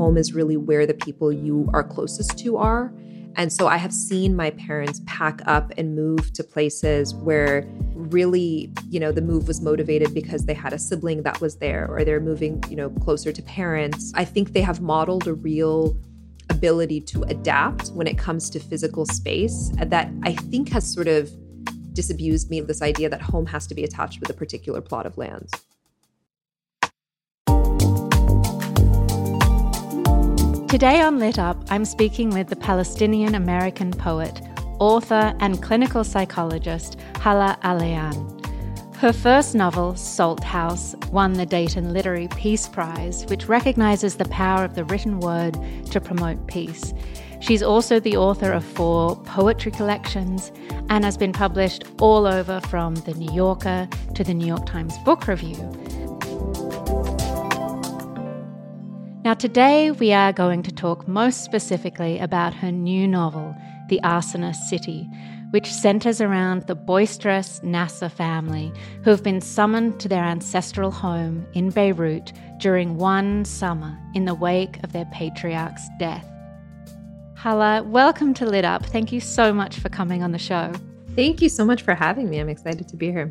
Home is really where the people you are closest to are. And so I have seen my parents pack up and move to places where really, you know, the move was motivated because they had a sibling that was there or they're moving, you know, closer to parents. I think they have modeled a real ability to adapt when it comes to physical space that I think has sort of disabused me of this idea that home has to be attached with a particular plot of land. Today on Lit Up, I'm speaking with the Palestinian American poet, author, and clinical psychologist Hala Alyan. Her first novel, Salt House, won the Dayton Literary Peace Prize, which recognizes the power of the written word to promote peace. She's also the author of four poetry collections and has been published all over from The New Yorker to the New York Times Book Review. Now, today we are going to talk most specifically about her new novel, The Arsonist's City, which centers around the boisterous Nasr family who have been summoned to their ancestral home in Beirut during one summer in the wake of their patriarch's death. Hala, welcome to Lit Up. Thank you so much for coming on the show. Thank you so much for having me. I'm excited to be here.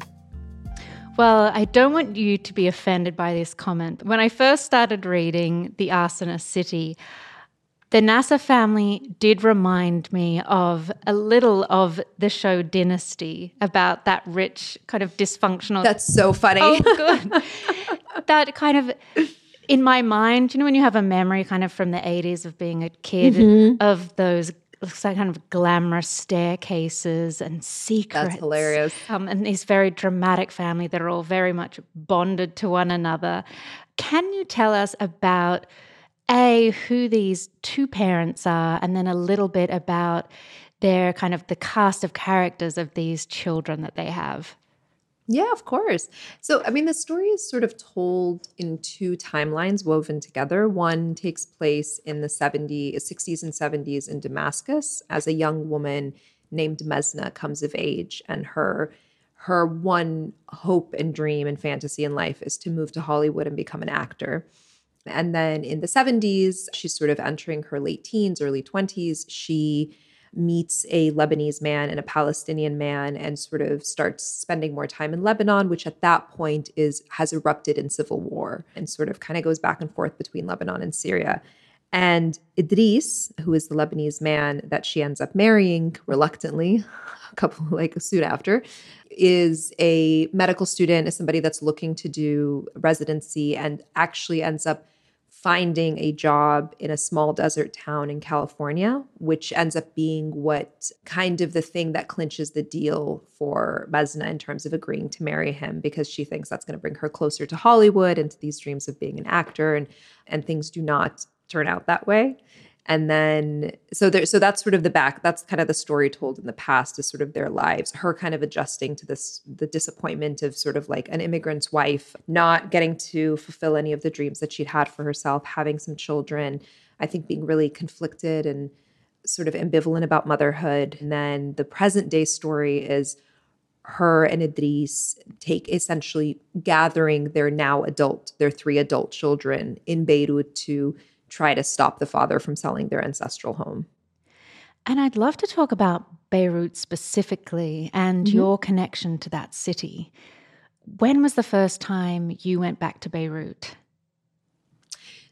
Well, I don't want you to be offended by this comment. When I first started reading The Arsonist's City, the Nasr family did remind me of a little of the show Dynasty about that rich, kind of dysfunctional. That's so funny. Oh, good. that kind of in my mind, you know, when you have a memory kind of from the 80s of being a kid mm-hmm. of those looks like kind of glamorous staircases and secrets. That's hilarious. Um, and this very dramatic family that are all very much bonded to one another. Can you tell us about a who these two parents are, and then a little bit about their kind of the cast of characters of these children that they have? Yeah, of course. So, I mean, the story is sort of told in two timelines woven together. One takes place in the 70s, 60s and 70s in Damascus as a young woman named Mazna comes of age and her her one hope and dream and fantasy in life is to move to Hollywood and become an actor. And then in the 70s, she's sort of entering her late teens, early 20s. She meets a Lebanese man and a Palestinian man and sort of starts spending more time in Lebanon, which at that point is has erupted in civil war and sort of kind of goes back and forth between Lebanon and Syria. And Idris, who is the Lebanese man that she ends up marrying reluctantly, a couple like soon after, is a medical student, is somebody that's looking to do residency and actually ends up finding a job in a small desert town in California, which ends up being what kind of the thing that clinches the deal for Mazna in terms of agreeing to marry him because she thinks that's going to bring her closer to Hollywood and to these dreams of being an actor and and things do not turn out that way and then so there so that's sort of the back that's kind of the story told in the past is sort of their lives her kind of adjusting to this the disappointment of sort of like an immigrant's wife not getting to fulfill any of the dreams that she'd had for herself having some children i think being really conflicted and sort of ambivalent about motherhood. And then the present day story is her and Idris take essentially gathering their now adult, their three adult children in Beirut to try to stop the father from selling their ancestral home. And I'd love to talk about Beirut specifically and mm-hmm. your connection to that city. when was the first time you went back to Beirut?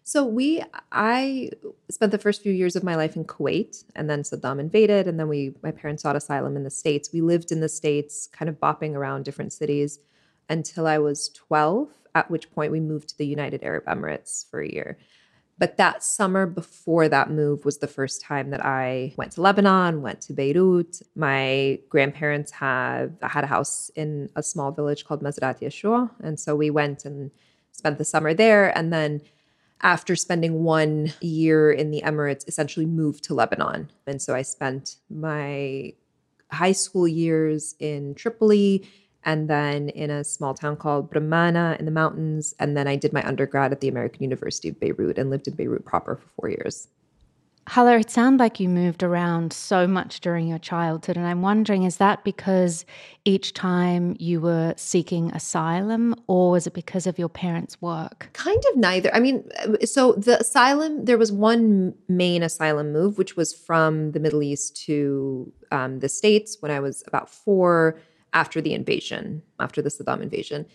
So we, I spent the first few years of my life in Kuwait, and then Saddam invaded, and then we, my parents sought asylum in the states. We lived in the states, kind of bopping around different cities, until I was twelve. At which point we moved to the United Arab Emirates for a year. But that summer before that move was the first time that I went to Lebanon, went to Beirut. My grandparents had had a house in a small village called Mazrat Yeshua, and so we went and spent the summer there, and then after spending one year in the Emirates, essentially moved to Lebanon. And so I spent my high school years in Tripoli and then in a small town called Broummana in the mountains. And then I did my undergrad at the American University of Beirut and lived in Beirut proper for four years. Hala, it sounded like you moved around so much during your childhood. And I'm wondering, is that because each time you were seeking asylum, or was it because of your parents' work? Kind of neither. I mean, so the asylum, there was one main asylum move, which was from the Middle East to um, the States when I was about four after the invasion, after the Saddam invasion.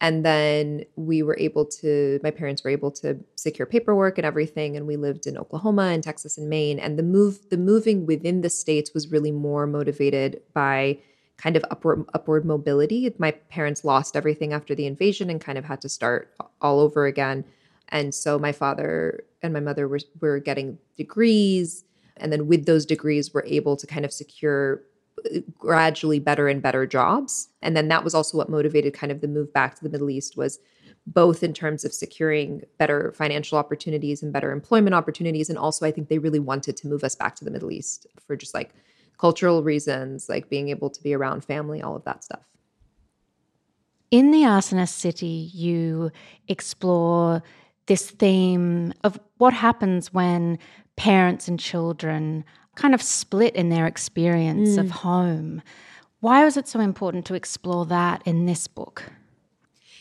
And then we were able to, my parents were able to secure paperwork and everything. And we lived in Oklahoma and Texas and Maine. And the move, the moving within the states was really more motivated by kind of upward upward mobility. My parents lost everything after the invasion and kind of had to start all over again. And so my father and my mother were were getting degrees. And then with those degrees, were able to kind of secure gradually better and better jobs. And then that was also what motivated kind of the move back to the Middle East was both in terms of securing better financial opportunities and better employment opportunities. And also, I think they really wanted to move us back to the Middle East for just like cultural reasons, like being able to be around family, all of that stuff. In The Arsonist's City, you explore this theme of what happens when parents and children kind of split in their experience mm. of home. Why was it so important to explore that in this book?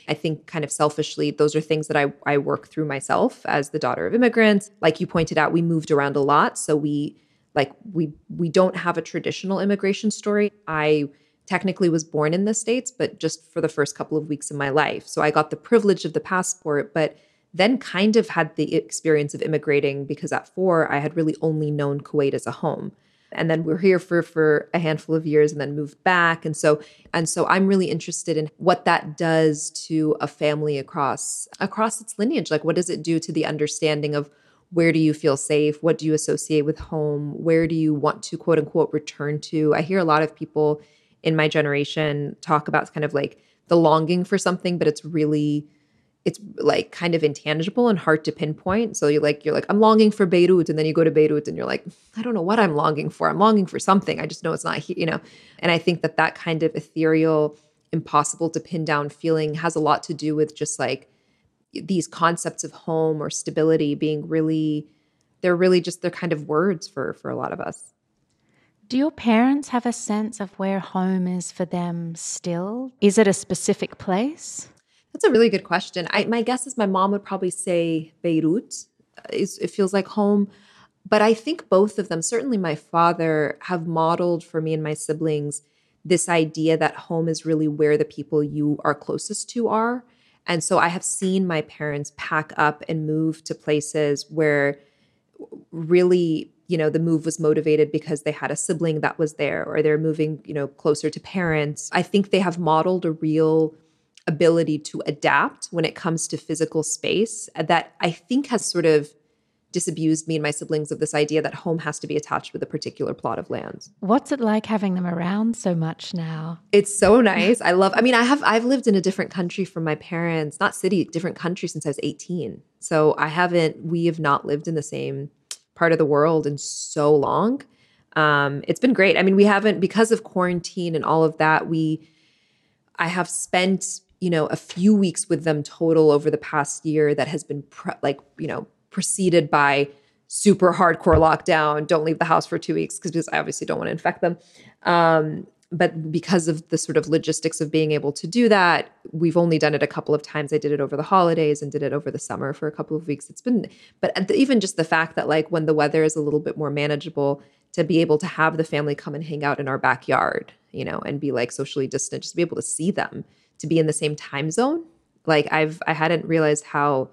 I think kind of selfishly, those are things that I, I work through myself as the daughter of immigrants. Like you pointed out, we moved around a lot. So we like we we don't have a traditional immigration story. I technically was born in the States, but just for the first couple of weeks of my life. So I got the privilege of the passport, but then kind of had the experience of immigrating because at four, I had really only known Kuwait as a home. And then we are here for for a handful of years and then moved back. And so and so I'm really interested in what that does to a family across across its lineage. Like what does it do to the understanding of where do you feel safe? What do you associate with home? Where do you want to quote unquote return to? I hear a lot of people in my generation talk about kind of like the longing for something, but it's really it's like kind of intangible and hard to pinpoint. So you're like, you're like, I'm longing for Beirut. And then you go to Beirut and you're like, I don't know what I'm longing for. I'm longing for something. I just know it's not here, you know? And I think that that kind of ethereal, impossible to pin down feeling has a lot to do with just like these concepts of home or stability being really, they're really just, they're kind of words for, for a lot of us. Do your parents have a sense of where home is for them still? Is it a specific place? That's a really good question. I, my guess is my mom would probably say Beirut. Uh, it's, it feels like home. But I think both of them, certainly my father, have modeled for me and my siblings this idea that home is really where the people you are closest to are. And so I have seen my parents pack up and move to places where really, you know, the move was motivated because they had a sibling that was there or they're moving, you know, closer to parents. I think they have modeled a real ability to adapt when it comes to physical space that I think has sort of disabused me and my siblings of this idea that home has to be attached with a particular plot of land. What's it like having them around so much now? It's so nice. I love I mean I have I've lived in a different country from my parents, not city, different country since I was 18. So I haven't we have not lived in the same part of the world in so long. Um it's been great. I mean we haven't because of quarantine and all of that we I have spent you know, a few weeks with them total over the past year that has been pre- like, you know, preceded by super hardcore lockdown. Don't leave the house for two weeks because I obviously don't want to infect them. Um, but because of the sort of logistics of being able to do that, we've only done it a couple of times. I did it over the holidays and did it over the summer for a couple of weeks. It's been, but even just the fact that like when the weather is a little bit more manageable, to be able to have the family come and hang out in our backyard, you know, and be like socially distant, just be able to see them to be in the same time zone. Like I've I hadn't realized how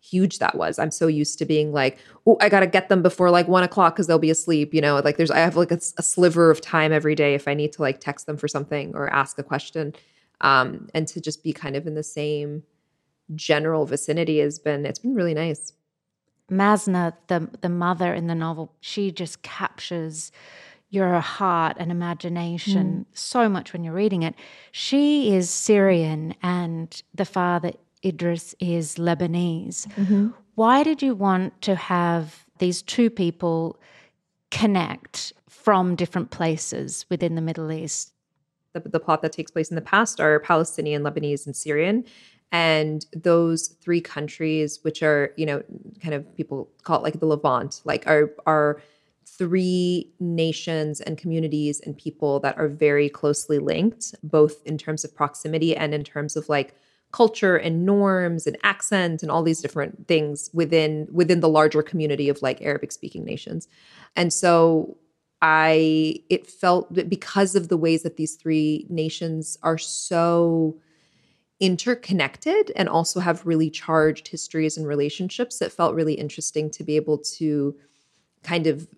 huge that was. I'm so used to being like, oh, I gotta get them before like one o'clock because they'll be asleep. You know, like there's I have like a, a, sliver of time every day if I need to like text them for something or ask a question, um, and to just be kind of in the same general vicinity has been it's been really nice. Mazna, the the mother in the novel, she just captures your heart and imagination mm. so much when you're reading it. She is Syrian and the father Idris is Lebanese. Mm-hmm. Why did you want to have these two people connect from different places within the Middle East? The, the plot that takes place in the past are Palestinian, Lebanese, and Syrian. And those three countries, which are, you know, kind of people call it like the Levant, like are are three nations and communities and people that are very closely linked, both in terms of proximity and in terms of like culture and norms and accent and all these different things within within the larger community of like Arabic speaking nations. And so I it felt that because of the ways that these three nations are so interconnected and also have really charged histories and relationships, it felt really interesting to be able to kind of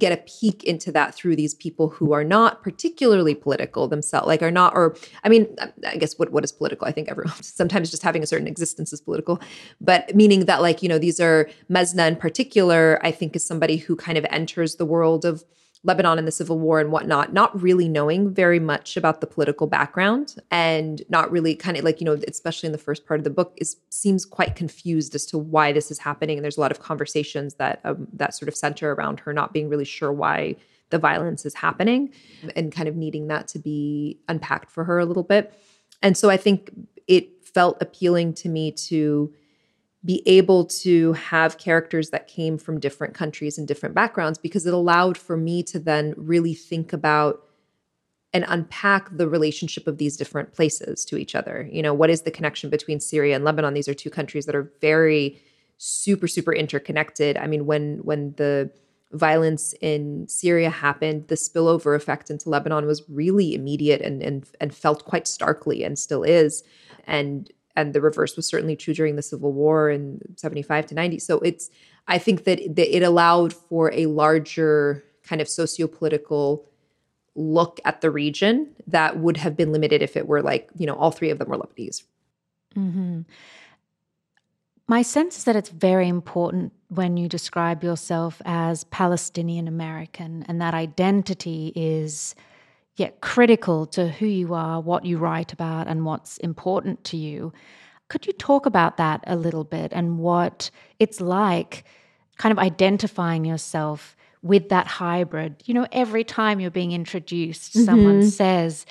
get a peek into that through these people who are not particularly political themselves like are not or i mean i guess what what is political? I think everyone sometimes just having a certain existence is political but meaning that like you know these are Mazna in particular i think is somebody who kind of enters the world of Lebanon and the civil war and whatnot, not really knowing very much about the political background and not really kind of like, you know, especially in the first part of the book, is seems quite confused as to why this is happening. And there's a lot of conversations that um, that sort of center around her not being really sure why the violence is happening and kind of needing that to be unpacked for her a little bit. And so I think it felt appealing to me to be able to have characters that came from different countries and different backgrounds because it allowed for me to then really think about and unpack the relationship of these different places to each other. You know, what is the connection between Syria and Lebanon? These are two countries that are very super super interconnected. I mean, when when the violence in Syria happened, the spillover effect into Lebanon was really immediate and and and felt quite starkly and still is. And and the reverse was certainly true during the Civil War in 75 to 90. So it's, I think that, it allowed for a larger kind of socio-political look at the region that would have been limited if it were like, you know, all three of them were Lebanese. Mm-hmm. My sense is that it's very important when you describe yourself as Palestinian American and that identity is yet critical to who you are, what you write about, and what's important to you. Could you talk about that a little bit and what it's like kind of identifying yourself with that hybrid? You know, every time you're being introduced, mm-hmm. someone says,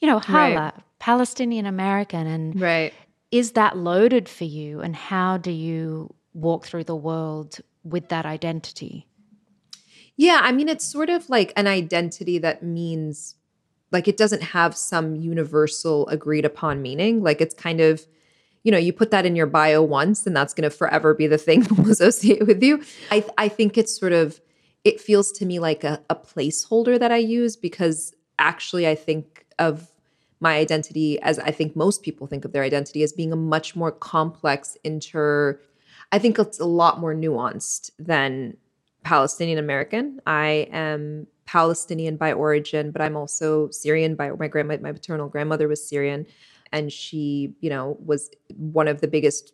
you know, Hala, right. Palestinian American. And right. is that loaded for you? And how do you walk through the world with that identity? Yeah, I mean, it's sort of like an identity that means like it doesn't have some universal agreed upon meaning. Like it's kind of, you know, you put that in your bio once and that's going to forever be the thing people associate with you. I, I think it's sort of, it feels to me like a, a placeholder that I use because actually I think of my identity as I think most people think of their identity as being a much more complex inter I think it's a lot more nuanced than Palestinian American. I am Palestinian by origin, but I'm also Syrian by my grandma. My maternal grandmother was Syrian, and she, you know, was one of the biggest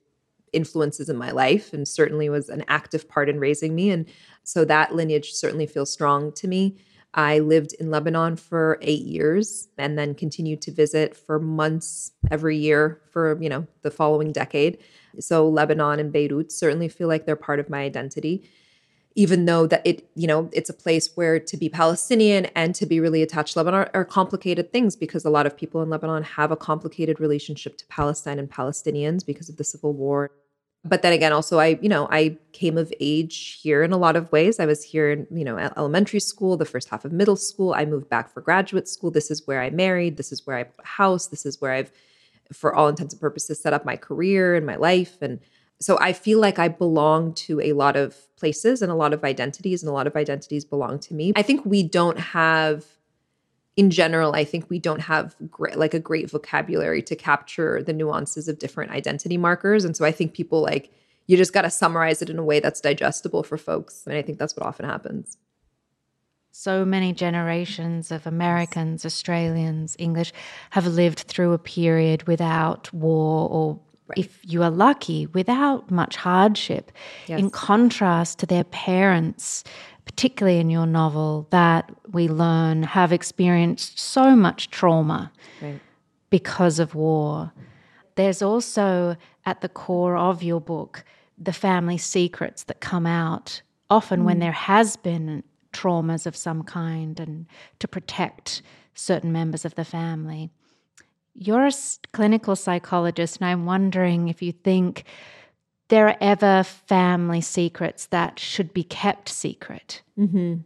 influences in my life, and certainly was an active part in raising me. And so that lineage certainly feels strong to me. I lived in Lebanon for eight years and then continued to visit for months every year for, you know, the following decade. So Lebanon and Beirut certainly feel like they're part of my identity even though that it you know it's a place where to be palestinian and to be really attached to lebanon are, are, complicated things because a lot of people in lebanon have a complicated relationship to palestine and palestinians because of the civil war. But then again also i you know i came of age here in a lot of ways. I was here in you know elementary school the first half of middle school. I moved back for graduate school. This is where i married. This is where i bought a house. This is where i've for all intents and purposes set up my career and my life. And so I feel like I belong to a lot of places and a lot of identities, and a lot of identities belong to me. I think we don't have, in general, I think we don't have great, like a great vocabulary to capture the nuances of different identity markers. And so I think people like, you just got to summarize it in a way that's digestible for folks. And I think that's what often happens. So many generations of Americans, Australians, English have lived through a period without war or. If you are lucky, without much hardship, yes. in contrast to their parents particularly in your novel, that we learn have experienced so much trauma right. because of war. There's also at the core of your book the family secrets that come out often mm. when there has been traumas of some kind and to protect certain members of the family. You're a clinical psychologist, and I'm wondering if you think there are ever family secrets that should be kept secret? Mm-hmm.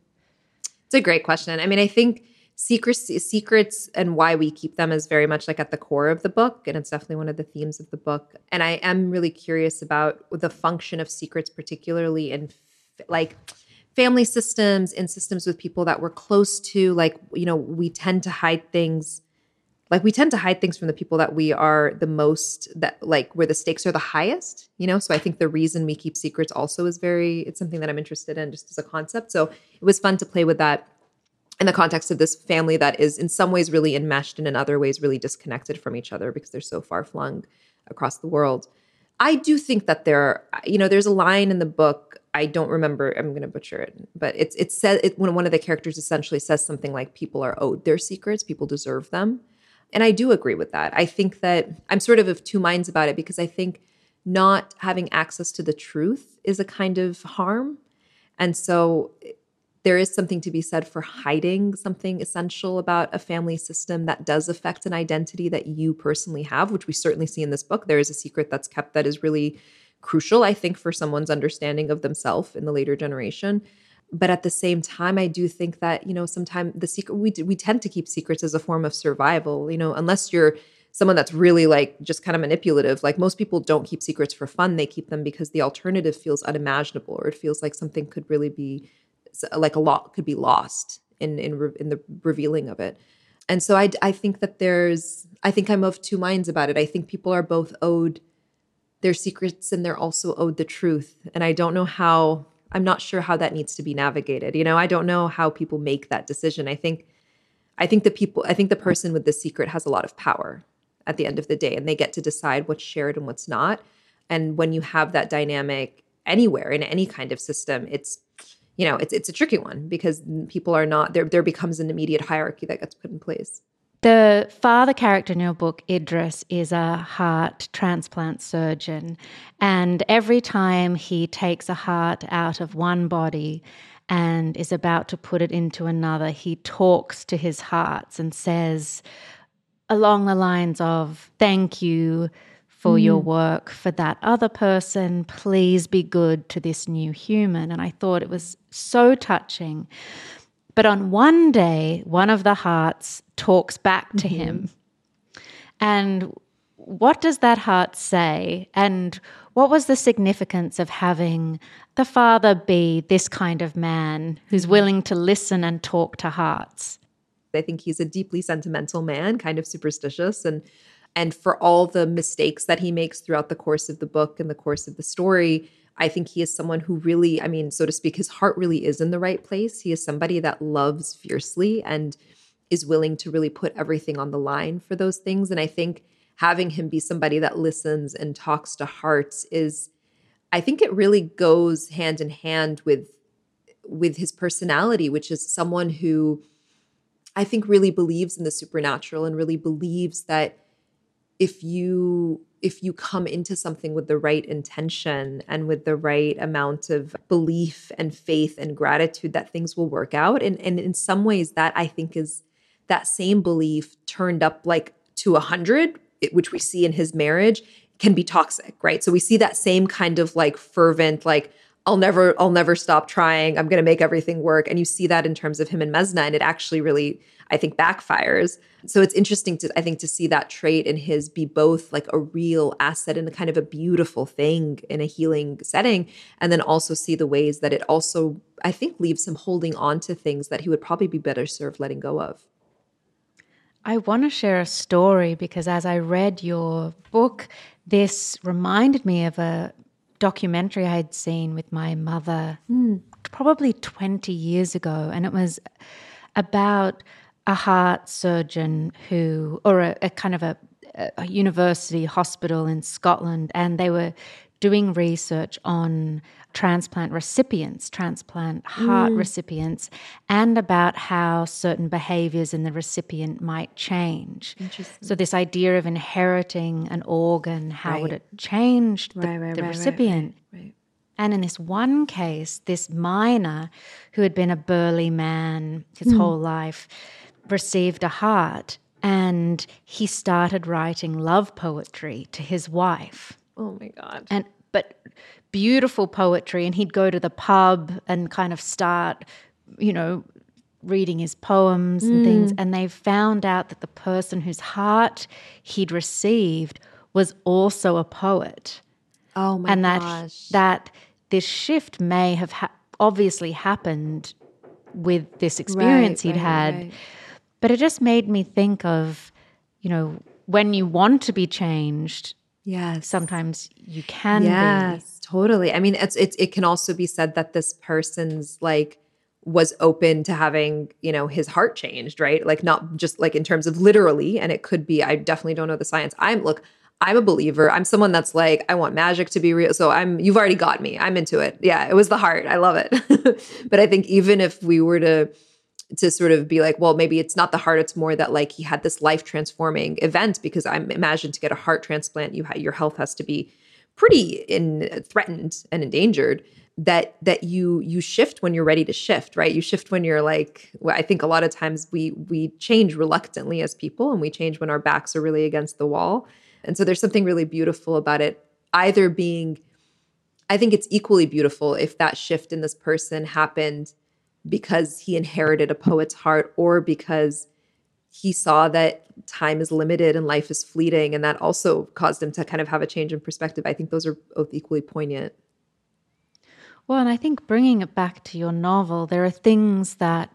It's a great question. I mean, I think secrets, secrets and why we keep them is very much like at the core of the book, and it's definitely one of the themes of the book. And I am really curious about the function of secrets, particularly in like family systems and systems with people that we're close to. Like, you know, we tend to hide things like we tend to hide things from the people that we are the most that like where the stakes are the highest you know? So i think the reason we keep secrets also is very it's something that i'm interested in just as a concept. So it was fun to play with that in the context of this family that is in some ways really enmeshed and in other ways really disconnected from each other because they're so far flung across the world. I do think that there you know there's a line in the book i don't remember i'm going to butcher it but it's it said it, when one of the characters essentially says something like people are owed their secrets people deserve them and I do agree with that. I think that I'm sort of of two minds about it because I think not having access to the truth is a kind of harm. And so there is something to be said for hiding something essential about a family system that does affect an identity that you personally have, which we certainly see in this book. There is a secret that's kept that is really crucial, I think, for someone's understanding of themselves in the later generation but at the same time i do think that you know sometimes the secret we we tend to keep secrets as a form of survival you know unless you're someone that's really like just kind of manipulative. Like most people don't keep secrets for fun. They keep them because the alternative feels unimaginable or it feels like something could really be like a lot could be lost in in in the revealing of it. And so i i think that there's i think i'm of two minds about it. I think people are both owed their secrets and they're also owed the truth. And i don't know how I'm not sure how that needs to be navigated. You know, I don't know how people make that decision. I think I think the people I think the person with the secret has a lot of power at the end of the day and they get to decide what's shared and what's not. And when you have that dynamic anywhere in any kind of system, it's you know, it's it's a tricky one because people are not there there becomes an immediate hierarchy that gets put in place. The father character in your book, Idris, is a heart transplant surgeon. And every time he takes a heart out of one body and is about to put it into another, he talks to his hearts and says, along the lines of, Thank you for mm. your work for that other person. Please be good to this new human. And I thought it was so touching. But on one day, one of the hearts talks back to mm-hmm. him. And what does that heart say? And what was the significance of having the father be this kind of man who's mm-hmm. willing to listen and talk to hearts? I think he's a deeply sentimental man, kind of superstitious and and for all the mistakes that he makes throughout the course of the book and the course of the story, I think he is someone who really, I mean, so to speak, his heart really is in the right place. He is somebody that loves fiercely and is willing to really put everything on the line for those things. And I think having him be somebody that listens and talks to hearts is I think it really goes hand in hand with with his personality, which is someone who I think really believes in the supernatural and really believes that if you if you come into something with the right intention and with the right amount of belief and faith and gratitude that things will work out. And and in some ways that i think is that same belief turned up like to a hundred which we see in his marriage can be toxic right? So we see that same kind of like fervent like I'll never I'll never stop trying. I'm going to make everything work. And you see that in terms of him and Mazna and it actually really I think backfires. So it's interesting to I think to see that trait in his be both like a real asset and a kind of a beautiful thing in a healing setting and then also see the ways that it also I think leaves him holding on to things that he would probably be better served letting go of. I want to share a story because as I read your book, this reminded me of a documentary I had seen with my mother mm. probably 20 years ago. And it was about a heart surgeon who, or a, a kind of a, a university hospital in Scotland, and they were doing research on transplant recipients, transplant heart mm. recipients, and about how certain behaviors in the recipient might change. So, this idea of inheriting an organ, how right. would it change the, right, right, the recipient? And in this one case, this miner who had been a burly man his mm. whole life received a heart and he started writing love poetry to his wife. Oh my God. And but beautiful poetry and he'd go to the pub and kind of start, you know, reading his poems and mm. things and they found out that the person whose heart he'd received was also a poet. Oh my gosh. and that gosh. that this shift may have ha- obviously happened with this experience right, he'd right, had right. but it just made me think of you know when you want to be changed Yes. Sometimes you can yes, be. totally. I mean, it's it's it can also be said that this person's like was open to having, you know, his heart changed, right? Like not just like in terms of literally, and it could be, I definitely don't know the science. I'm look, I'm a believer. I'm someone that's like, I want magic to be real. So I'm you've already got me. I'm into it. Yeah, it was the heart. I love it. but I think even if we were to to sort of be like, well, maybe it's not the heart, it's more that like he had this life transforming event because I'm imagine to get a heart transplant, you ha- your health has to be pretty in threatened and endangered that that you you shift when you're ready to shift right? You shift when you're like well, i think a lot of times we we change reluctantly as people and we change when our backs are really against the wall. And so there's something really beautiful about it either being i think it's equally beautiful if that shift in this person happened because he inherited a poet's heart or because he saw that time is limited and life is fleeting. And that also caused him to kind of have a change in perspective. I think those are both equally poignant. Well and i think bringing it back to your novel there are things that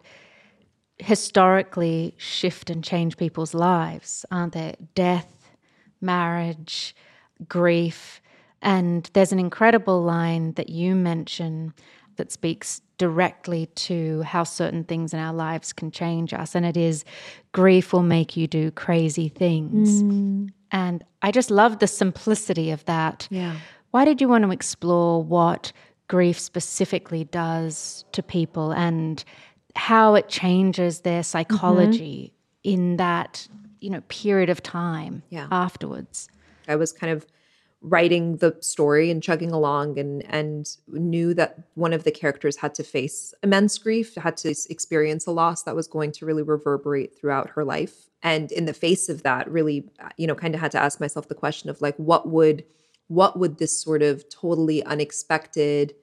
historically shift and change people's lives aren't there? Death marriage grief. And there's an incredible line that you mention that speaks directly to how certain things in our lives can change us. And it is grief will make you do crazy things. Mm. And I just love the simplicity of that. Yeah. Why did you want to explore what grief specifically does to people and how it changes their psychology mm-hmm. in that, you know, period of time yeah. afterwards? I was kind of writing the story and chugging along and and knew that one of the characters had to face immense grief had to experience a loss that was going to really reverberate throughout her life. And in the face of that really uh, you know kind of had to ask myself the question of like what would what would this sort of totally unexpected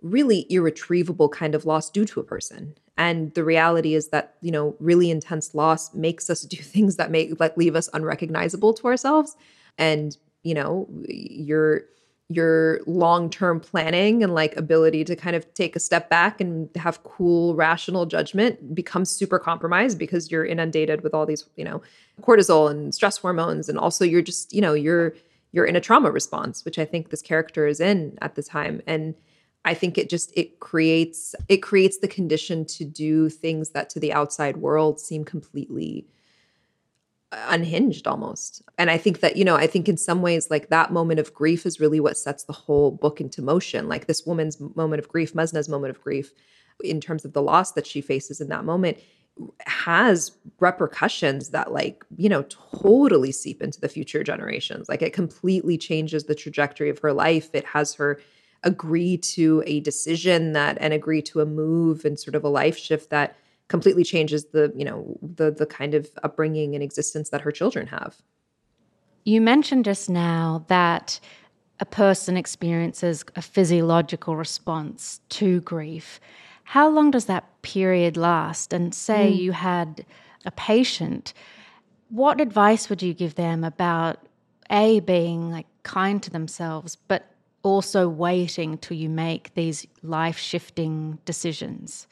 really irretrievable kind of loss do to a person? And the reality is that you know really intense loss makes us do things that make like leave us unrecognizable to ourselves. And you know your your long-term planning and like ability to kind of take a step back and have cool rational judgment becomes super compromised because you're inundated with all these you know cortisol and stress hormones. And also you're just you know you're you're in a trauma response which i think this character is in at the time. And i think it just it creates it creates the condition to do things that to the outside world seem completely unhinged almost. And I think that, you know, I think in some ways, like that moment of grief is really what sets the whole book into motion. Like this woman's moment of grief, Mazna's moment of grief, in terms of the loss that she faces in that moment, has repercussions that, like, you know, totally seep into the future generations. Like it completely changes the trajectory of her life. It has her agree to a decision that and agree to a move and sort of a life shift that completely changes the you know the the kind of upbringing and existence that her children have. You mentioned just now that a person experiences a physiological response to grief. How long does that period last? And say mm. you had a patient what advice would you give them about a being like kind to themselves but also waiting till you make these life shifting decisions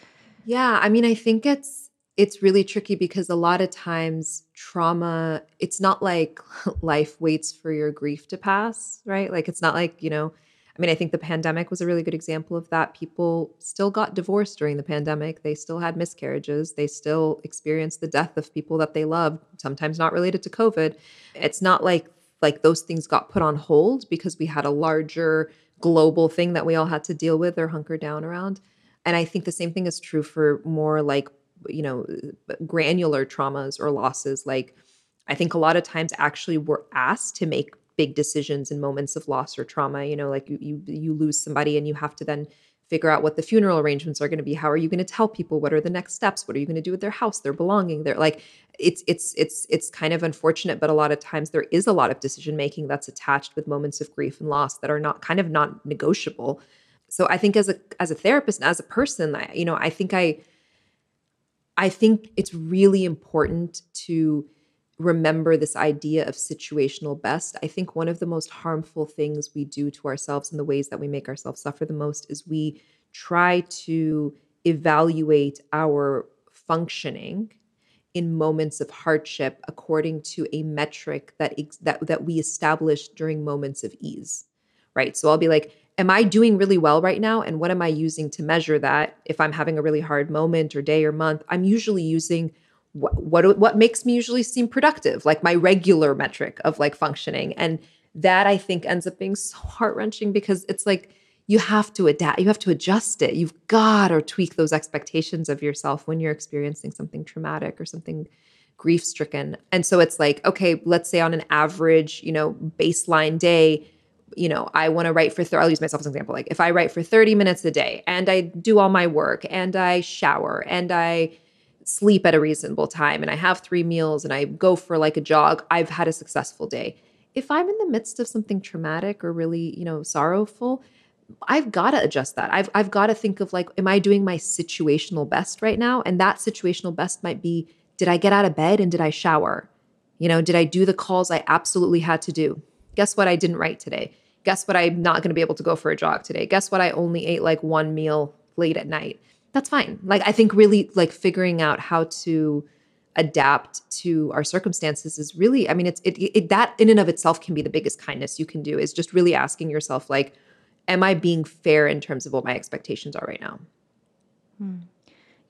yeah, I mean, I think it's it's really tricky because a lot of times trauma, it's not like life waits for your grief to pass, right? Like it's not like, you know, I mean, I think the pandemic was a really good example of that. People still got divorced during the pandemic. They still had miscarriages. They still experienced the death of people that they loved, sometimes not related to COVID. It's not like like those things got put on hold because we had a larger global thing that we all had to deal with or hunker down around. And I think the same thing is true for more like you know uh, granular traumas or losses like i think a lot of times actually we're asked to make big decisions in moments of loss or trauma you know like you you, you lose somebody and you have to then figure out what the funeral arrangements are going to be. How are you going to tell people? What are the next steps? What are you going to do with their house their belonging they're like it's it's it's it's kind of unfortunate but a lot of times there is a lot of decision making that's attached with moments of grief and loss that are not kind of not negotiable so i think as a as a therapist and as a person I, you know i think i I think it's really important to remember this idea of situational best. I think one of the most harmful things we do to ourselves and the ways that we make ourselves suffer the most is we try to evaluate our functioning in moments of hardship according to a metric that that that we established during moments of ease. Right? So I'll be like am I doing really well right now? And what am I using to measure that? If I'm having a really hard moment or day or month, I'm usually using what what, what makes me usually seem productive, like my regular metric of like functioning. And that I think ends up being so heart wrenching because it's like you have to adapt, you have to adjust it. You've got to tweak those expectations of yourself when you're experiencing something traumatic or something grief stricken. And so it's like, okay, let's say on an average, you know, baseline day, you know, I want to write for, th- I'll use myself as an example. Like if I write for 30 minutes a day and I do all my work and I shower and I sleep at a reasonable time and I have three meals and I go for like a jog, I've had a successful day. If I'm in the midst of something traumatic or really, you know, sorrowful, I've got to adjust that. I've I've got to think of like, am I doing my situational best right now? And that situational best might be, did I get out of bed and did I shower? You know, did I do the calls I absolutely had to do? Guess what? I didn't write today guess what i'm not going to be able to go for a jog today guess what i only ate like one meal late at night that's fine like i think really like figuring out how to adapt to our circumstances is really i mean it's it, it, that in and of itself can be the biggest kindness you can do is just really asking yourself like am i being fair in terms of what my expectations are right now hmm.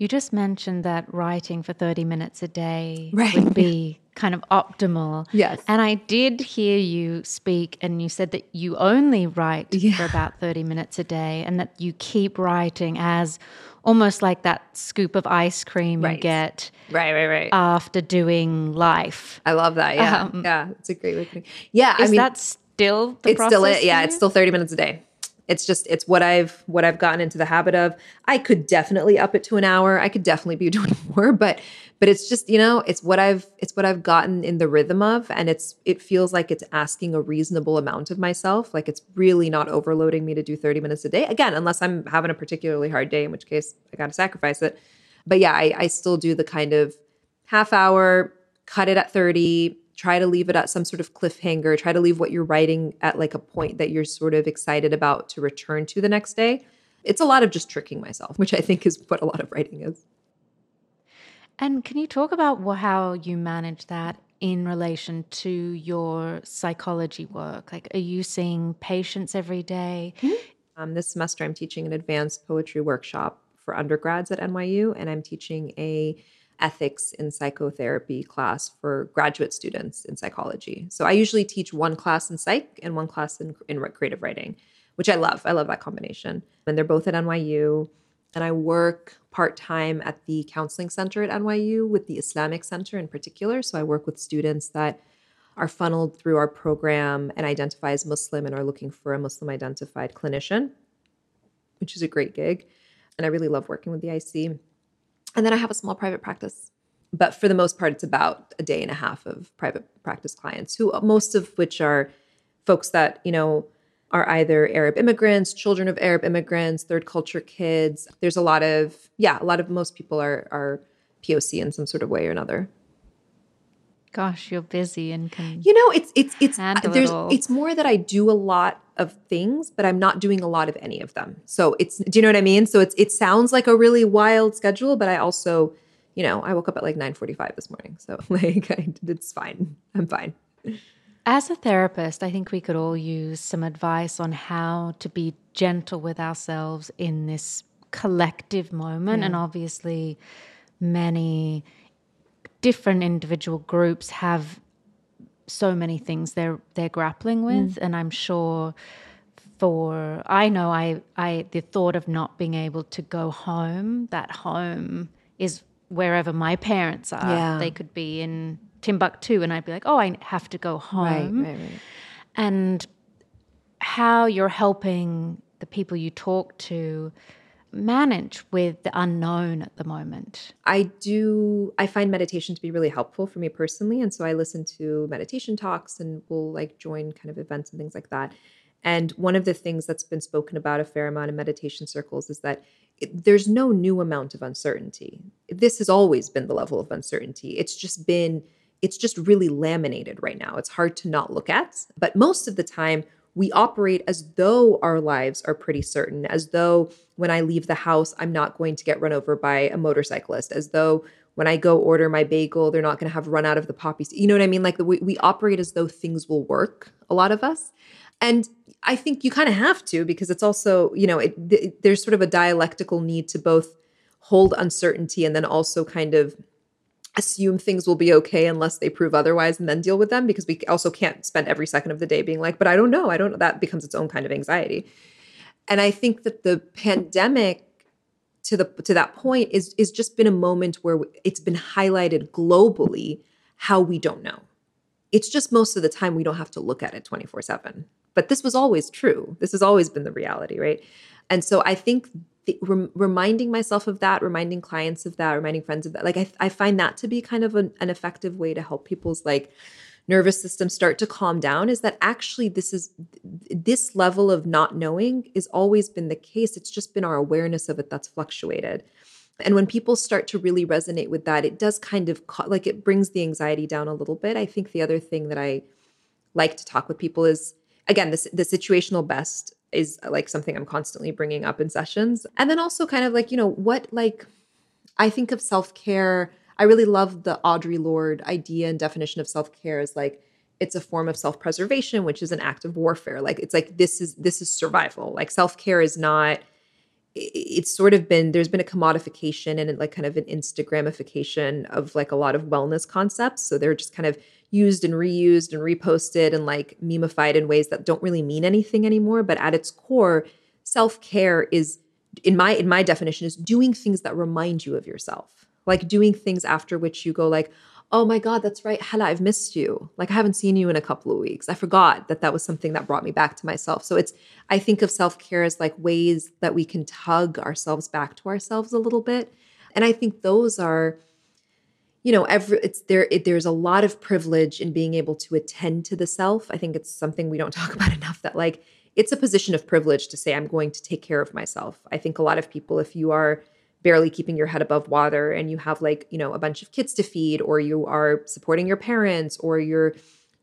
You just mentioned that writing for 30 minutes a day right. would be kind of optimal. Yes. And I did hear you speak, and you said that you only write yeah. for about 30 minutes a day and that you keep writing as almost like that scoop of ice cream right. you get right right right after doing life i love that yeah um, yeah it's a great way to yeah is I mean, that still the it's still it yeah it's still 30 minutes a day it's just it's what I've what I've gotten into the habit of. I could definitely up it to an hour. I could definitely be doing more, but but it's just, you know, it's what I've it's what I've gotten in the rhythm of and it's it feels like it's asking a reasonable amount of myself. Like it's really not overloading me to do 30 minutes a day. Again, unless I'm having a particularly hard day, in which case I got to sacrifice it. But yeah, I, I still do the kind of half hour, cut it at 30, try to leave it at some sort of cliffhanger try to leave what you're writing at like a point that you're sort of excited about to return to the next day it's a lot of just tricking myself which i think is what a lot of writing is and can you talk about how you manage that in relation to your psychology work like are you seeing patients every day? Mm-hmm. Um, this semester i'm teaching an advanced poetry workshop for undergrads at nyu and i'm teaching a ethics in psychotherapy class for graduate students in psychology. So I usually teach one class in psych and one class in, in creative writing, which I love. I love that combination. And they're both at NYU. And I work part time at the counseling center at NYU with the Islamic Center in particular. So I work with students that are funneled through our program and identify as Muslim and are looking for a Muslim identified clinician, which is a great gig. And I really love working with the IC. And then I have a small private practice. But for the most part, it's about a day and a half of private practice clients, who most of which are folks that, you know, are either Arab immigrants, children of Arab immigrants, third culture kids. There's a lot of, yeah, a lot of most people are are POC in some sort of way or another. Gosh, you're busy and can you know it's it's it's there's it it's more that I do a lot of things, but I'm not doing a lot of any of them. So it's do you know what I mean? So it's it sounds like a really wild schedule, but I also you know, I woke up at like 9:45 this morning. So like I, it's fine. I'm fine. As a therapist, I think we could all use some advice on how to be gentle with ourselves in this collective moment. Yeah. And obviously, many different individual groups have so many things they're they're grappling with, mm. and I'm sure for I know I I the thought of not being able to go home, that home is wherever my parents are. Yeah. They could be in Timbuktu and I'd be like, "Oh, I have to go home." Right, right, right. And how you're helping the people you talk to manage with the unknown at the moment? I do I find meditation to be really helpful for me personally and so I listen to meditation talks and will like join kind of events and things like that. And one of the things that's been spoken about a fair amount in meditation circles is that it, there's no new amount of uncertainty. This has always been the level of uncertainty. It's just been, it's just really laminated right now. It's hard to not look at. But most of the time, we operate as though our lives are pretty certain, as though when I leave the house, I'm not going to get run over by a motorcyclist, as though when I go order my bagel, they're not going to have run out of the poppies. You know what I mean? Like we, we operate as though things will work, a lot of us. And I think you kind of have to because it's also, you know, it, it, there's sort of a dialectical need to both hold uncertainty and then also kind of assume things will be okay unless they prove otherwise and then deal with them because we also can't spend every second of the day being like, but I don't know. I don't know. That becomes its own kind of anxiety. And I think that the pandemic to the to that point is is just been a moment where it's been highlighted globally how we don't know. It's just most of the time we don't have to look at it 24/7. But this was always true. This has always been the reality, right? And so I think reminding myself of that, reminding clients of that, reminding friends of that, like I, I find that to be kind of an, an effective way to help people's like nervous system start to calm down is that actually this is this level of not knowing is always been the case. It's just been our awareness of it that's fluctuated. And when people start to really resonate with that it does kind of like it brings the anxiety down a little bit. I think the other thing that i like to talk with people is again, this the situational best is uh, like something I'm constantly bringing up in sessions. And then also kind of like, you know, what like I think of self-care. I really love the Audre Lorde idea and definition of self-care as like it's a form of self-preservation, which is an act of warfare. Like it's like this is this is survival. Like self-care is not it's sort of been there's been a commodification and like kind of an instagramification of like a lot of wellness concepts. So they're just kind of used and reused and reposted and like memeified in ways that don't really mean anything anymore. But at its core self-care is in my in my definition is doing things that remind you of yourself. Like doing things after which you go like oh my god that's right Hala I've missed you. Like I haven't seen you in a couple of weeks. I forgot that that was something that brought me back to myself. So it's I think of self-care as like ways that we can tug ourselves back to ourselves a little bit. And I think those are you know every it's there it, there's a lot of privilege in being able to attend to the self. I think it's something we don't talk about enough that like it's a position of privilege to say i'm going to take care of myself. I think a lot of people if you are barely keeping your head above water and you have like you know a bunch of kids to feed or you are supporting your parents or you're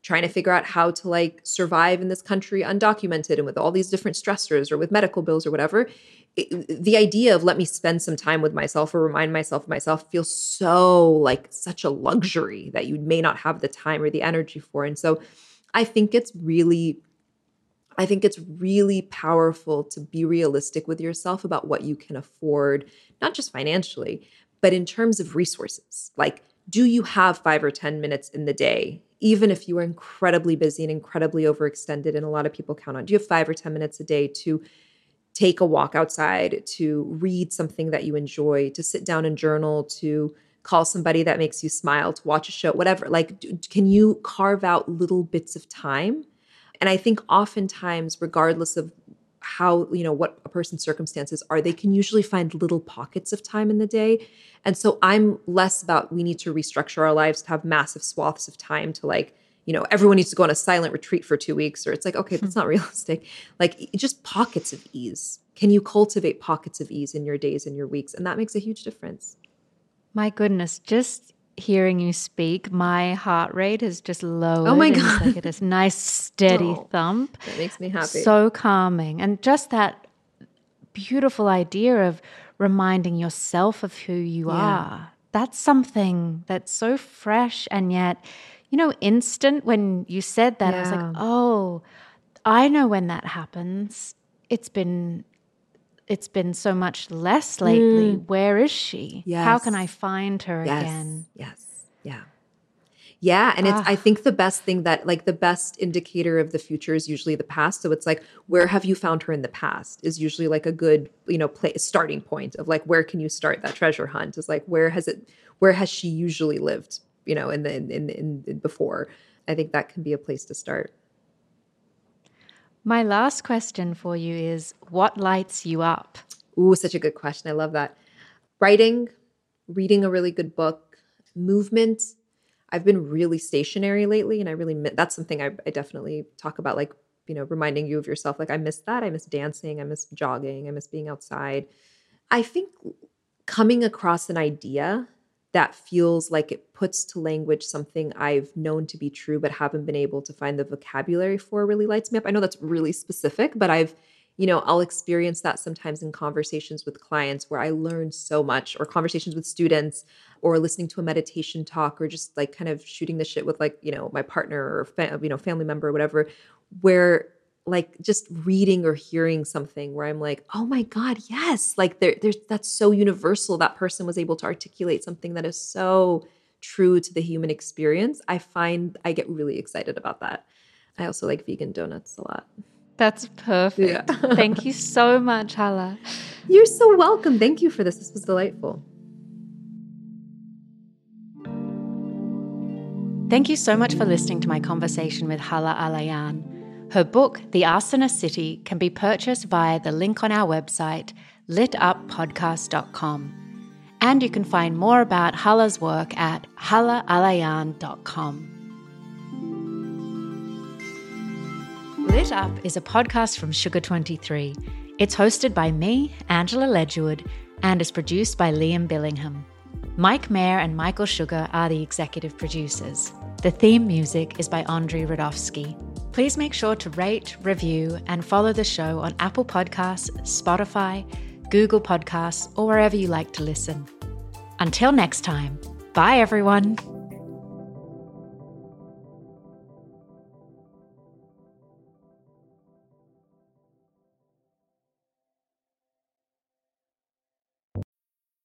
trying to figure out how to like survive in this country undocumented and with all these different stressors or with medical bills or whatever it, the idea of let me spend some time with myself or remind myself of myself feels so like such a luxury that you may not have the time or the energy for. And so I think it's really I think it's really powerful to be realistic with yourself about what you can afford, not just financially, but in terms of resources. Like, do you have five or 10 minutes in the day, even if you are incredibly busy and incredibly overextended, and a lot of people count on, do you have five or 10 minutes a day to take a walk outside, to read something that you enjoy, to sit down and journal, to call somebody that makes you smile, to watch a show, whatever. Like, can you carve out little bits of time? And I think oftentimes, regardless of how, you know, what a person's circumstances are, they can usually find little pockets of time in the day. And so I'm less about we need to restructure our lives to have massive swaths of time to like, you know, everyone needs to go on a silent retreat for two weeks, or it's like, okay, that's not realistic. Like just pockets of ease. Can you cultivate pockets of ease in your days and your weeks? And that makes a huge difference. My goodness, just hearing you speak, my heart rate has just lowered. Oh my god! Like it is nice steady oh, thump. That makes me happy. So calming, and just that beautiful idea of reminding yourself of who you yeah. are that's something that's so fresh and yet, you know, instant. When you said that, I was like, oh, I know when that happens. It's been it's been so much less lately. Where is she? How can Mm. I find her Yes. again? Yes. Yeah. Yeah. And it's, Ah. I think the best thing that, like, the best indicator of the future is usually the past. So it's like, where have you found her in the past is usually like a good, you know, play, starting point of like, where can you start that treasure hunt? Is like, where has it, where has she usually lived, you know, in the, in, in, in, in before? I think that can be a place to start. My last question for you is what lights you up? Ooh, such a good question. I love that. Writing, reading a really good book, movement. I've been really stationary lately, and I really that's something I, I definitely talk about. Like you know, reminding you of yourself. Like I miss that. I miss dancing. I miss jogging. I miss being outside. I think coming across an idea that feels like it puts to language something I've known to be true but haven't been able to find the vocabulary for really lights me up. I know that's really specific, but I've, you know, I'll experience that sometimes in conversations with clients where I learn so much, or conversations with students, or listening to a meditation talk, or just like kind of shooting the shit with like, you know, my partner or, fa- you know, family member or whatever, where like just reading or hearing something where I'm like, oh my God, yes. Like there, there's that's so universal. That person was able to articulate something that is so true to the human experience. I find I get really excited about that. I also like vegan donuts a lot. That's perfect. Thank you so much, Hala. You're so welcome. Thank you for this. This was delightful. Thank you so much for listening to my conversation with Hala Alyan. Her book, The Arsonist's City, can be purchased via the link on our website, lituppodcast.com. And you can find more about Hala's work at halaalyan.com. Lit Up is a podcast from Sugar 23. It's hosted by me, Angela Ledgerwood, and is produced by Liam Billingham. Mike Mayer and Michael Sugar are the executive producers. The theme music is by Andrey Radovsky. Please make sure to rate, review, and follow the show on Apple Podcasts, Spotify, Google Podcasts, or wherever you like to listen. Until next time, bye everyone.